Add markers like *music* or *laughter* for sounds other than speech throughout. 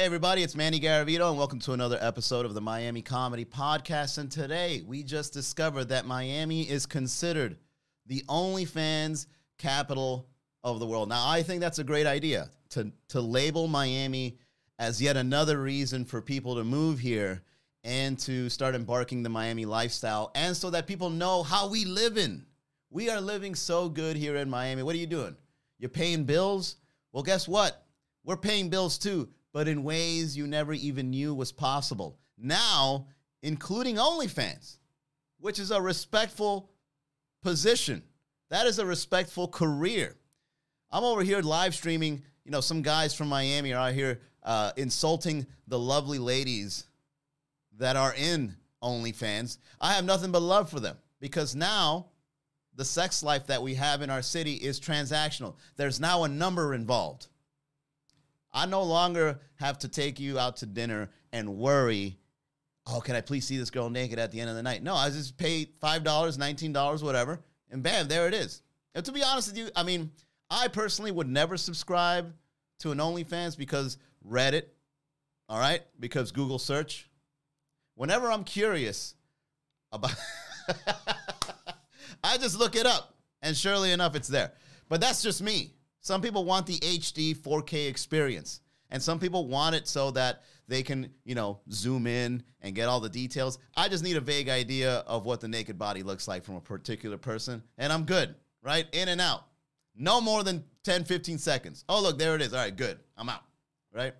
Hey, everybody, it's Manny Garavito, and welcome to another episode of the Miami Comedy Podcast. And today we just discovered that Miami is considered the OnlyFans capital of the world. Now, I think that's a great idea to, to label Miami as yet another reason for people to move here and to start embarking the Miami lifestyle, and so that people know how we live in. We are living so good here in Miami. What are you doing? You're paying bills? Well, guess what? We're paying bills too but in ways you never even knew was possible. Now, including OnlyFans, which is a respectful position. That is a respectful career. I'm over here live streaming. You know, some guys from Miami are out here uh, insulting the lovely ladies that are in OnlyFans. I have nothing but love for them because now the sex life that we have in our city is transactional. There's now a number involved. I no longer have to take you out to dinner and worry, oh, can I please see this girl naked at the end of the night? No, I just pay $5, $19, whatever, and bam, there it is. And to be honest with you, I mean, I personally would never subscribe to an OnlyFans because Reddit, all right, because Google search. Whenever I'm curious about, *laughs* I just look it up, and surely enough, it's there. But that's just me. Some people want the HD 4K experience. And some people want it so that they can, you know, zoom in and get all the details. I just need a vague idea of what the naked body looks like from a particular person, and I'm good, right? In and out. No more than 10, 15 seconds. Oh, look, there it is. All right, good. I'm out, right?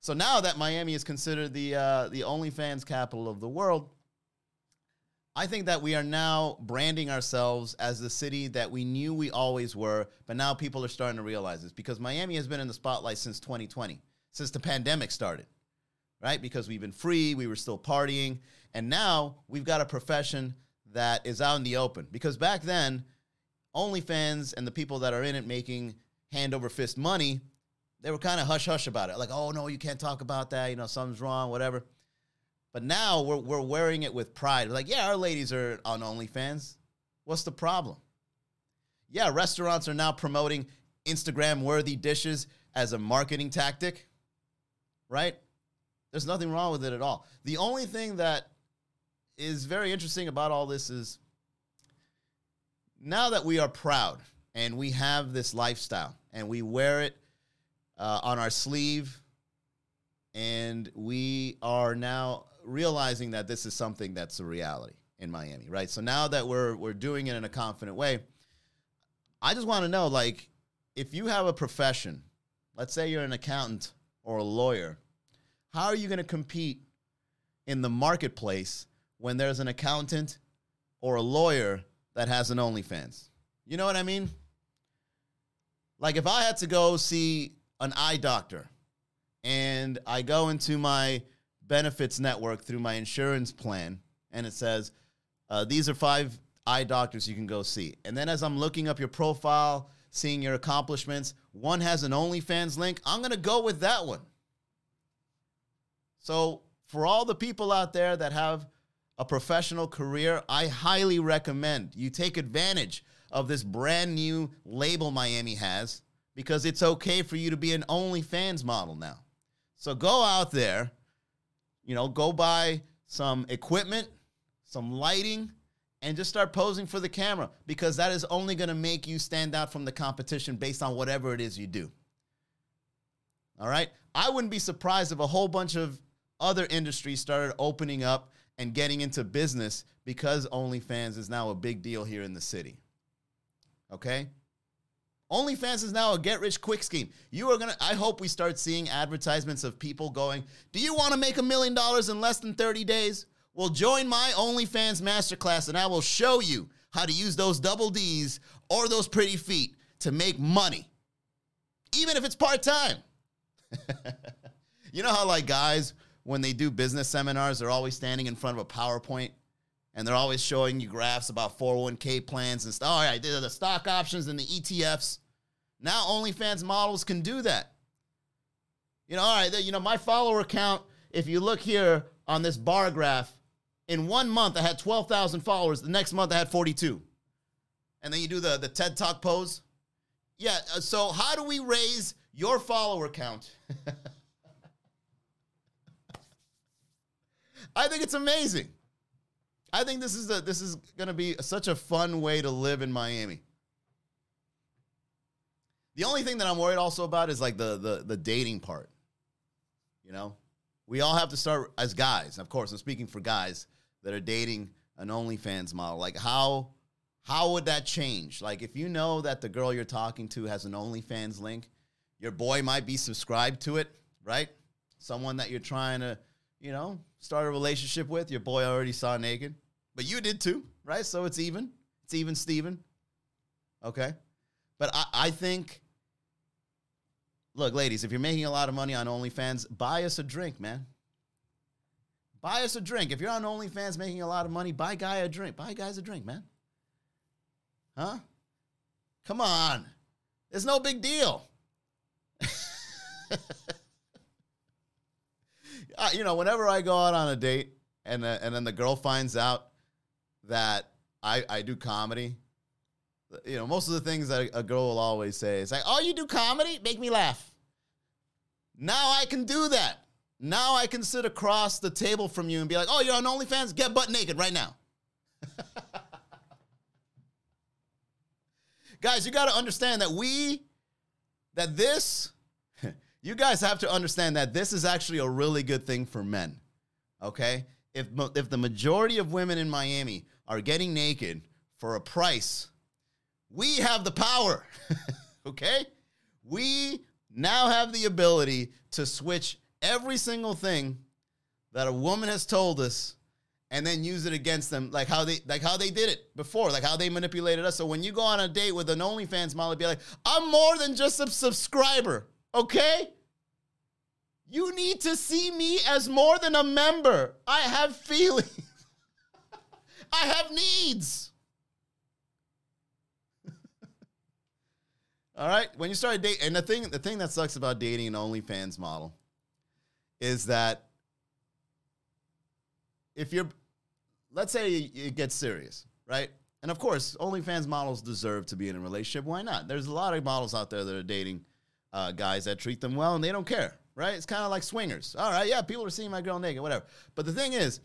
So now that Miami is considered the uh, the OnlyFans capital of the world, I think that we are now branding ourselves as the city that we knew we always were, but now people are starting to realize this because Miami has been in the spotlight since 2020, since the pandemic started, right? Because we've been free, we were still partying, and now we've got a profession that is out in the open. Because back then, OnlyFans and the people that are in it making hand over fist money, they were kind of hush hush about it. Like, oh no, you can't talk about that, you know, something's wrong, whatever. But now we're, we're wearing it with pride. We're Like, yeah, our ladies are on OnlyFans. What's the problem? Yeah, restaurants are now promoting Instagram worthy dishes as a marketing tactic, right? There's nothing wrong with it at all. The only thing that is very interesting about all this is now that we are proud and we have this lifestyle and we wear it uh, on our sleeve and we are now realizing that this is something that's a reality in Miami, right? So now that we're we're doing it in a confident way, I just want to know like if you have a profession, let's say you're an accountant or a lawyer, how are you going to compete in the marketplace when there's an accountant or a lawyer that has an OnlyFans? You know what I mean? Like if I had to go see an eye doctor and I go into my benefits network through my insurance plan, and it says, uh, These are five eye doctors you can go see. And then as I'm looking up your profile, seeing your accomplishments, one has an OnlyFans link. I'm going to go with that one. So, for all the people out there that have a professional career, I highly recommend you take advantage of this brand new label Miami has because it's okay for you to be an OnlyFans model now. So go out there you know, go buy some equipment, some lighting, and just start posing for the camera because that is only going to make you stand out from the competition based on whatever it is you do. All right? I wouldn't be surprised if a whole bunch of other industries started opening up and getting into business because OnlyFans is now a big deal here in the city. Okay? OnlyFans is now a get rich quick scheme. You are gonna. I hope we start seeing advertisements of people going. Do you want to make a million dollars in less than 30 days? Well, join my OnlyFans masterclass, and I will show you how to use those double D's or those pretty feet to make money, even if it's part time. *laughs* you know how like guys when they do business seminars, they're always standing in front of a PowerPoint and they're always showing you graphs about 401k plans and stuff. All right, the stock options and the ETFs. Now OnlyFans models can do that. You know, all right, you know, my follower count, if you look here on this bar graph, in one month I had 12,000 followers. The next month I had 42. And then you do the, the TED Talk pose. Yeah, uh, so how do we raise your follower count? *laughs* I think it's amazing. I think this is a, this is going to be such a fun way to live in Miami. The only thing that I'm worried also about is like the the the dating part. You know, we all have to start as guys. Of course, I'm speaking for guys that are dating an OnlyFans model. Like how how would that change? Like if you know that the girl you're talking to has an OnlyFans link, your boy might be subscribed to it, right? Someone that you're trying to, you know, start a relationship with, your boy already saw naked, but you did too, right? So it's even. It's even Steven. Okay. But I, I think look, ladies, if you're making a lot of money on OnlyFans, buy us a drink, man. Buy us a drink. If you're on OnlyFans making a lot of money, buy guy a drink. Buy guys a drink, man. Huh? Come on. It's no big deal. *laughs* uh, you know, whenever I go out on a date and uh, and then the girl finds out that I I do comedy, you know, most of the things that a girl will always say is like, "Oh, you do comedy? Make me laugh." Now I can do that. Now I can sit across the table from you and be like, "Oh, you're on OnlyFans? Get butt naked right now." *laughs* guys, you got to understand that we, that this, *laughs* you guys have to understand that this is actually a really good thing for men. Okay, if if the majority of women in Miami are getting naked for a price we have the power. *laughs* okay? We now have the ability to switch every single thing that a woman has told us and then use it against them like how they like how they did it before like how they manipulated us so when you go on a date with an onlyfans model be like i'm more than just a subscriber okay you need to see me as more than a member i have *laughs* feelings i have needs *laughs* All right. When you start dating, and the thing, the thing that sucks about dating an OnlyFans model is that if you're, let's say it gets serious, right? And of course, OnlyFans models deserve to be in a relationship. Why not? There's a lot of models out there that are dating uh, guys that treat them well and they don't care, right? It's kind of like swingers. All right, yeah, people are seeing my girl naked, whatever. But the thing is,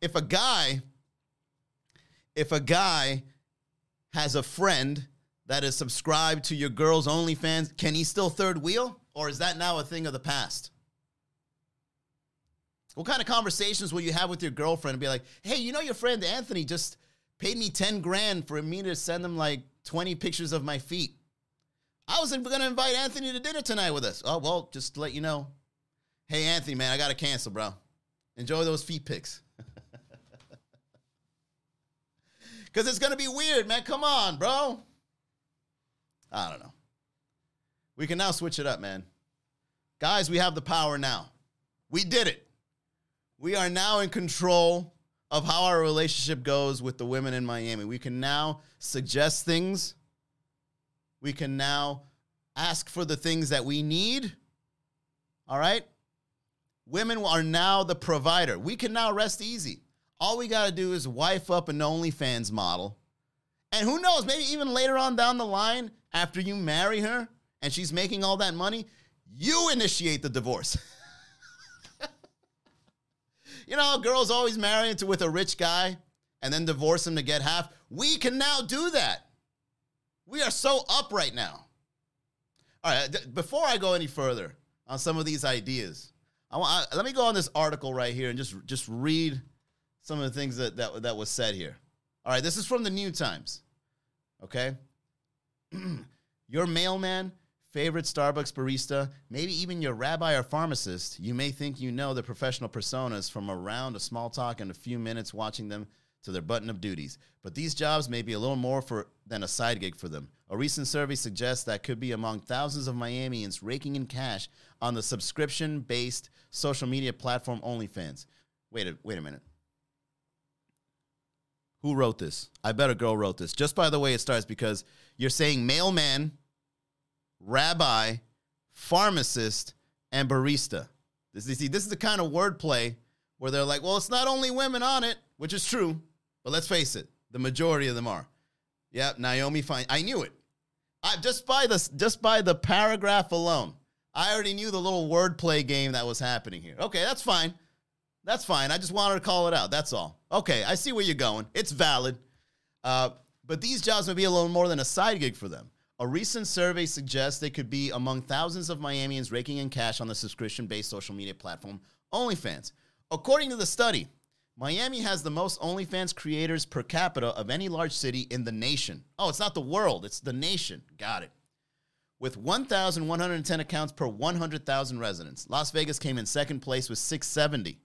if a guy, if a guy has a friend that is subscribed to your girl's OnlyFans, can he still third wheel? Or is that now a thing of the past? What kind of conversations will you have with your girlfriend and be like, hey, you know, your friend Anthony just paid me 10 grand for me to send him like 20 pictures of my feet. I was going to invite Anthony to dinner tonight with us. Oh, well, just to let you know. Hey, Anthony, man, I got to cancel, bro. Enjoy those feet pics. Because it's going to be weird, man. Come on, bro. I don't know. We can now switch it up, man. Guys, we have the power now. We did it. We are now in control of how our relationship goes with the women in Miami. We can now suggest things. We can now ask for the things that we need. All right? Women are now the provider. We can now rest easy. All we got to do is wife up an OnlyFans model. And who knows, maybe even later on down the line, after you marry her and she's making all that money, you initiate the divorce. *laughs* you know, girls always marry into with a rich guy and then divorce him to get half. We can now do that. We are so up right now. All right, before I go any further on some of these ideas, I want, let me go on this article right here and just just read some of the things that, that that was said here. All right, this is from the New Times. Okay? *clears throat* your mailman, favorite Starbucks barista, maybe even your rabbi or pharmacist, you may think you know the professional personas from around a small talk and a few minutes watching them to their button of duties. But these jobs may be a little more for than a side gig for them. A recent survey suggests that could be among thousands of Miamians raking in cash on the subscription-based social media platform OnlyFans. Wait a wait a minute. Who wrote this? I bet a girl wrote this. Just by the way it starts because you're saying mailman, rabbi, pharmacist, and barista. This, see, this is the kind of wordplay where they're like, well, it's not only women on it, which is true, but let's face it, the majority of them are. Yep, Naomi Fine. I knew it. I, just by the just by the paragraph alone, I already knew the little wordplay game that was happening here. Okay, that's fine. That's fine. I just wanted to call it out. That's all. Okay, I see where you're going. It's valid. Uh, but these jobs may be a little more than a side gig for them. A recent survey suggests they could be among thousands of Miamians raking in cash on the subscription based social media platform OnlyFans. According to the study, Miami has the most OnlyFans creators per capita of any large city in the nation. Oh, it's not the world, it's the nation. Got it. With 1,110 accounts per 100,000 residents. Las Vegas came in second place with 670.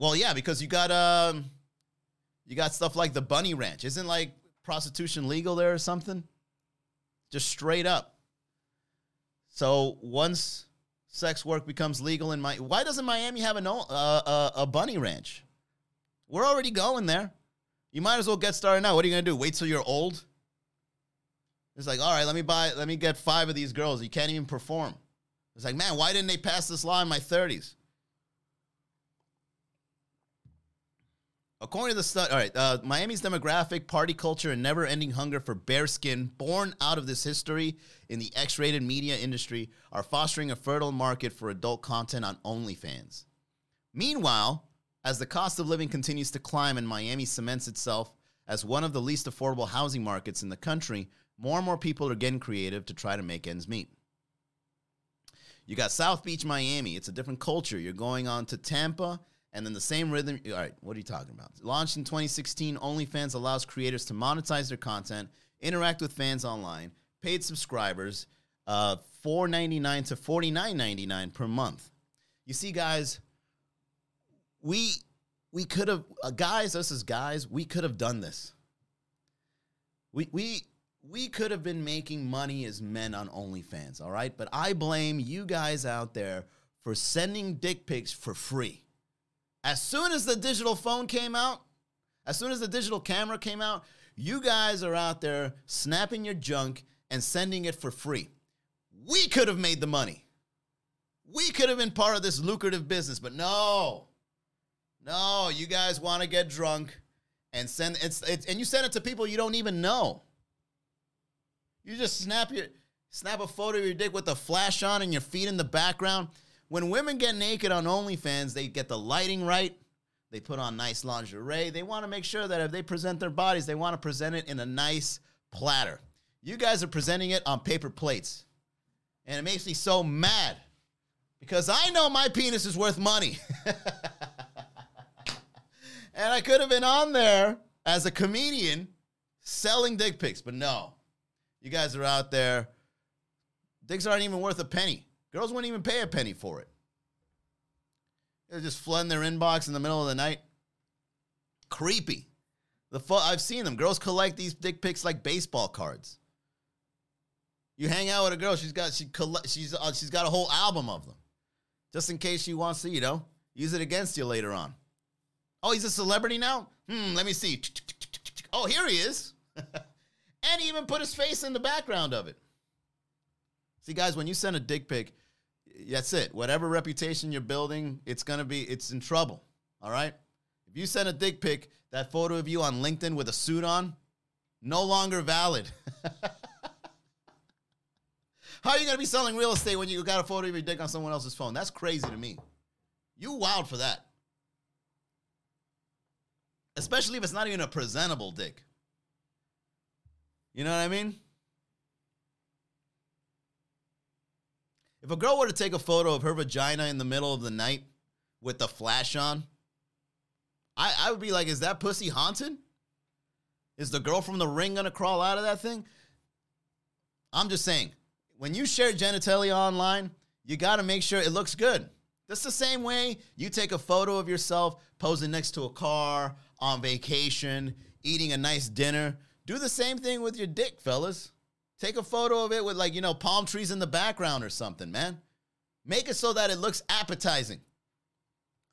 Well, yeah, because you got um, you got stuff like the Bunny Ranch. Isn't like prostitution legal there or something? Just straight up. So once sex work becomes legal in my, why doesn't Miami have a no, uh, uh, a Bunny Ranch? We're already going there. You might as well get started now. What are you gonna do? Wait till you're old? It's like, all right, let me buy, let me get five of these girls. You can't even perform. It's like, man, why didn't they pass this law in my 30s? According to the study, all right, uh, Miami's demographic, party culture, and never ending hunger for bare skin, born out of this history in the X rated media industry, are fostering a fertile market for adult content on OnlyFans. Meanwhile, as the cost of living continues to climb and Miami cements itself as one of the least affordable housing markets in the country, more and more people are getting creative to try to make ends meet. You got South Beach, Miami. It's a different culture. You're going on to Tampa and then the same rhythm. All right, what are you talking about? Launched in 2016, OnlyFans allows creators to monetize their content, interact with fans online, paid subscribers, uh, $4.99 to $49.99 per month. You see, guys, we we could have uh, guys, us as guys, we could have done this. We we we could have been making money as men on OnlyFans, all right? But I blame you guys out there for sending dick pics for free. As soon as the digital phone came out, as soon as the digital camera came out, you guys are out there snapping your junk and sending it for free. We could have made the money. We could have been part of this lucrative business, but no. No, you guys want to get drunk and send it's, it's and you send it to people you don't even know. You just snap your snap a photo of your dick with a flash on and your feet in the background when women get naked on OnlyFans, they get the lighting right. They put on nice lingerie. They want to make sure that if they present their bodies, they want to present it in a nice platter. You guys are presenting it on paper plates. And it makes me so mad because I know my penis is worth money. *laughs* and I could have been on there as a comedian selling dick pics, but no. You guys are out there. Dicks aren't even worth a penny. Girls wouldn't even pay a penny for it. They're just flooding their inbox in the middle of the night. Creepy. The fo- I've seen them. Girls collect these dick pics like baseball cards. You hang out with a girl, she's got she coll- she's uh, she's got a whole album of them, just in case she wants to, you know, use it against you later on. Oh, he's a celebrity now. Hmm. Let me see. Oh, here he is. *laughs* and he even put his face in the background of it. See, guys, when you send a dick pic, that's it. Whatever reputation you're building, it's gonna be it's in trouble. All right. If you send a dick pic, that photo of you on LinkedIn with a suit on, no longer valid. *laughs* How are you gonna be selling real estate when you got a photo of your dick on someone else's phone? That's crazy to me. You wild for that. Especially if it's not even a presentable dick. You know what I mean? If a girl were to take a photo of her vagina in the middle of the night with the flash on, I, I would be like, is that pussy haunted? Is the girl from the ring gonna crawl out of that thing? I'm just saying, when you share genitalia online, you gotta make sure it looks good. That's the same way you take a photo of yourself posing next to a car, on vacation, eating a nice dinner. Do the same thing with your dick, fellas. Take a photo of it with like, you know, palm trees in the background or something, man. Make it so that it looks appetizing.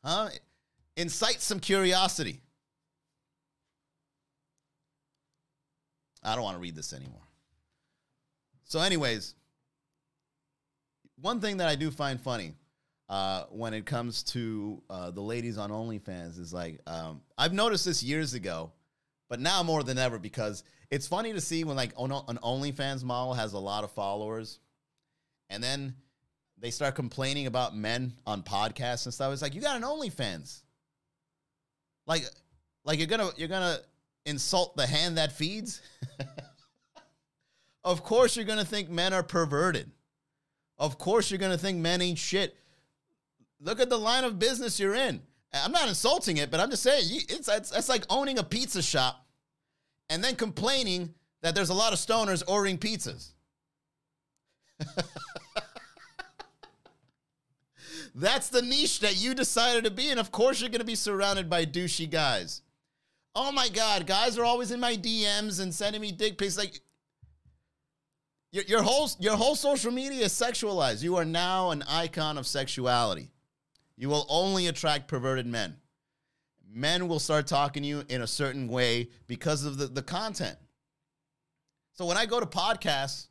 Huh? Incite some curiosity. I don't want to read this anymore. So, anyways, one thing that I do find funny uh, when it comes to uh, the ladies on OnlyFans is like, um, I've noticed this years ago, but now more than ever because it's funny to see when like an OnlyFans model has a lot of followers, and then they start complaining about men on podcasts and stuff. It's like you got an OnlyFans. Like, like you're gonna you're gonna insult the hand that feeds. *laughs* of course, you're gonna think men are perverted. Of course, you're gonna think men ain't shit. Look at the line of business you're in. I'm not insulting it, but I'm just saying it's it's, it's like owning a pizza shop and then complaining that there's a lot of stoners ordering pizzas. *laughs* That's the niche that you decided to be in. Of course, you're going to be surrounded by douchey guys. Oh my God, guys are always in my DMs and sending me dick pics. Like, your, your whole your whole social media is sexualized. You are now an icon of sexuality. You will only attract perverted men. Men will start talking to you in a certain way because of the, the content. So when I go to podcasts,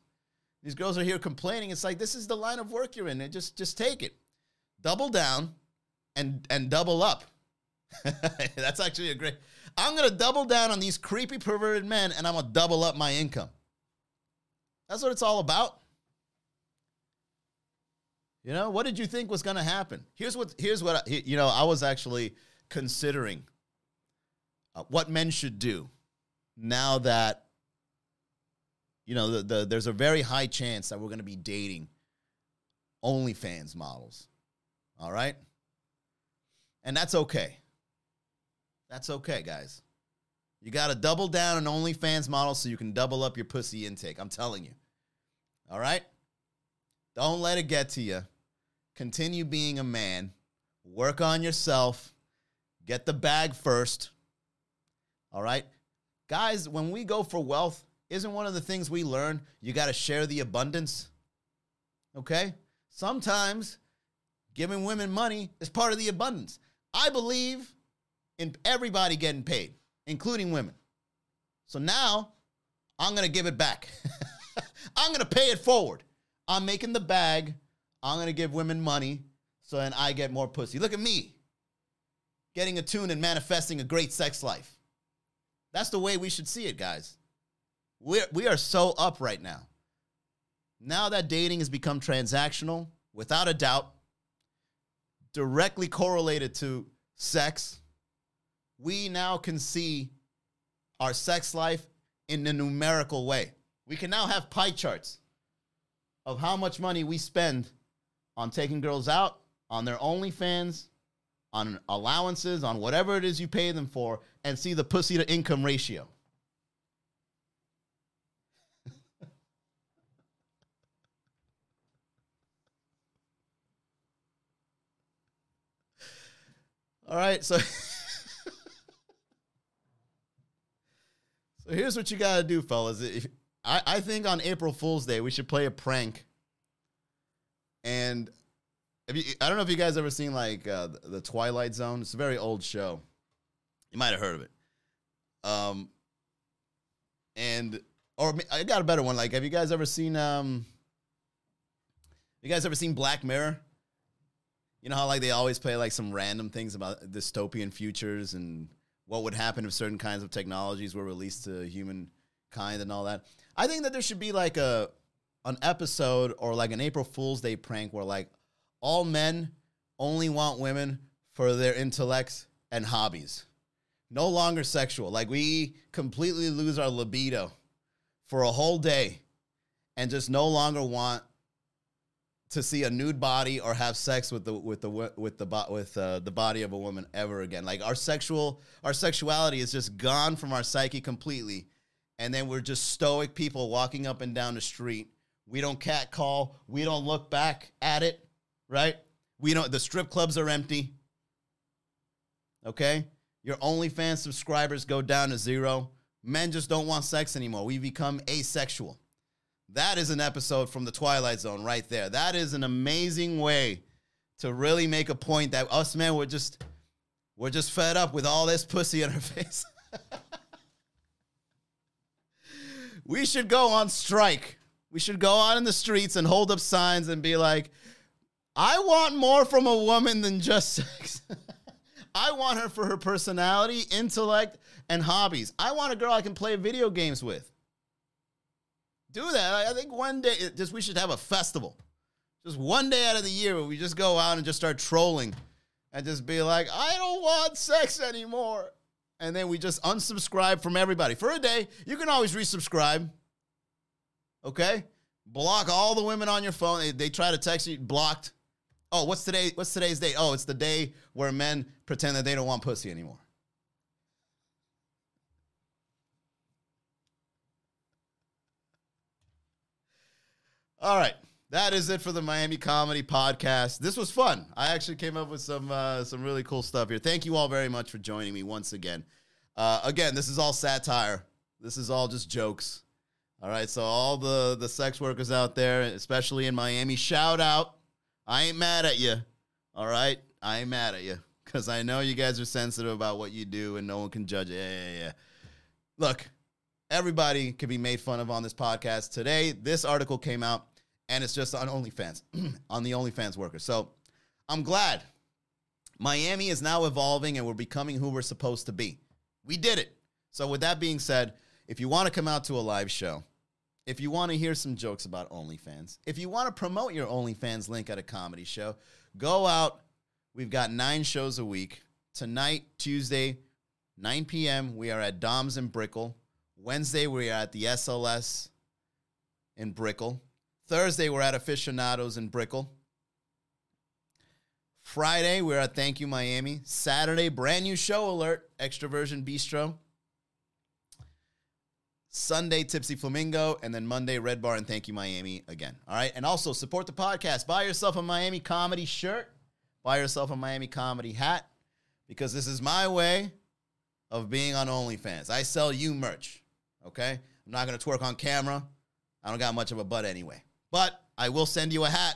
these girls are here complaining. It's like this is the line of work you're in. And just just take it double down and and double up. *laughs* That's actually a great. I'm gonna double down on these creepy perverted men, and I'm gonna double up my income. That's what it's all about. You know, what did you think was gonna happen? Here's what. Here's what. I, you know, I was actually considering uh, what men should do now that you know the, the there's a very high chance that we're going to be dating OnlyFans models. All right? And that's okay. That's okay, guys. You got to double down on OnlyFans models so you can double up your pussy intake. I'm telling you. All right? Don't let it get to you. Continue being a man. Work on yourself. Get the bag first. All right? Guys, when we go for wealth, isn't one of the things we learn you got to share the abundance? Okay? Sometimes giving women money is part of the abundance. I believe in everybody getting paid, including women. So now I'm going to give it back. *laughs* I'm going to pay it forward. I'm making the bag. I'm going to give women money so then I get more pussy. Look at me getting attuned and manifesting a great sex life. That's the way we should see it, guys. We're, we are so up right now. Now that dating has become transactional, without a doubt, directly correlated to sex, we now can see our sex life in a numerical way. We can now have pie charts of how much money we spend on taking girls out, on their OnlyFans, on allowances, on whatever it is you pay them for, and see the pussy to income ratio. *laughs* All right, so *laughs* so here's what you gotta do, fellas. If, I, I think on April Fool's Day we should play a prank. And you, I don't know if you guys ever seen like uh, the Twilight Zone. It's a very old show. You might have heard of it. Um, and or I got a better one. Like, have you guys ever seen um? You guys ever seen Black Mirror? you know how like they always play like some random things about dystopian futures and what would happen if certain kinds of technologies were released to humankind and all that. I think that there should be like a an episode or like an April Fool's Day prank where like all men only want women for their intellects and hobbies. No longer sexual. Like we completely lose our libido for a whole day and just no longer want to see a nude body or have sex with the with the with the with uh, the body of a woman ever again. Like our sexual our sexuality is just gone from our psyche completely, and then we're just stoic people walking up and down the street. We don't cat call. We don't look back at it. Right? We don't. The strip clubs are empty. Okay, your OnlyFans subscribers go down to zero. Men just don't want sex anymore. We become asexual. That is an episode from the Twilight Zone right there. That is an amazing way to really make a point that us men were just we're just fed up with all this pussy in our *laughs* face. we should go on strike. We should go out in the streets and hold up signs and be like, I want more from a woman than just sex. *laughs* I want her for her personality, intellect, and hobbies. I want a girl I can play video games with do that. I think one day, just we should have a festival. Just one day out of the year where we just go out and just start trolling and just be like, I don't want sex anymore. And then we just unsubscribe from everybody for a day. You can always resubscribe. Okay? Block all the women on your phone. They, they try to text you, blocked. Oh, what's today? What's today's date? Oh, it's the day where men pretend that they don't want pussy anymore. All right. That is it for the Miami Comedy Podcast. This was fun. I actually came up with some uh, some really cool stuff here. Thank you all very much for joining me once again. Uh, again, this is all satire. This is all just jokes. All right, so all the the sex workers out there, especially in Miami, shout out. I ain't mad at you. All right, I ain't mad at you because I know you guys are sensitive about what you do and no one can judge it. Yeah, yeah, yeah. Look, everybody can be made fun of on this podcast. Today, this article came out and it's just on OnlyFans, *clears throat* on the OnlyFans workers. So I'm glad Miami is now evolving and we're becoming who we're supposed to be. We did it. So, with that being said, if you want to come out to a live show, if you want to hear some jokes about OnlyFans, if you want to promote your OnlyFans link at a comedy show, go out. We've got nine shows a week. Tonight, Tuesday, 9 p.m., we are at Dom's in Brickell. Wednesday, we are at the SLS in Brickell. Thursday, we're at Aficionados in Brickell. Friday, we're at Thank You Miami. Saturday, brand new show alert, Extroversion Bistro. Sunday, Tipsy Flamingo. And then Monday, Red Bar and Thank You Miami again. All right. And also support the podcast. Buy yourself a Miami comedy shirt, buy yourself a Miami comedy hat, because this is my way of being on OnlyFans. I sell you merch. Okay. I'm not going to twerk on camera. I don't got much of a butt anyway. But I will send you a hat.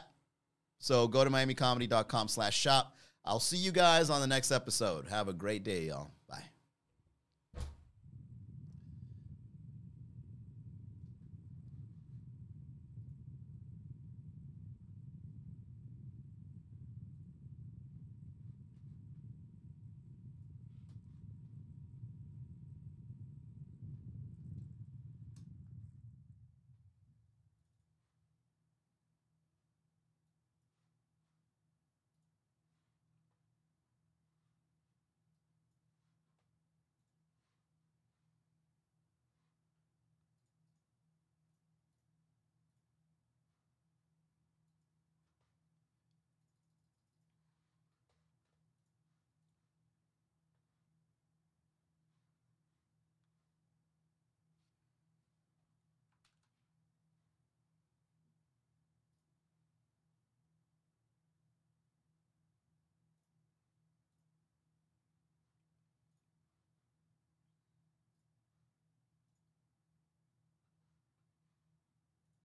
So go to miamicomedy.com slash shop. I'll see you guys on the next episode. Have a great day, y'all.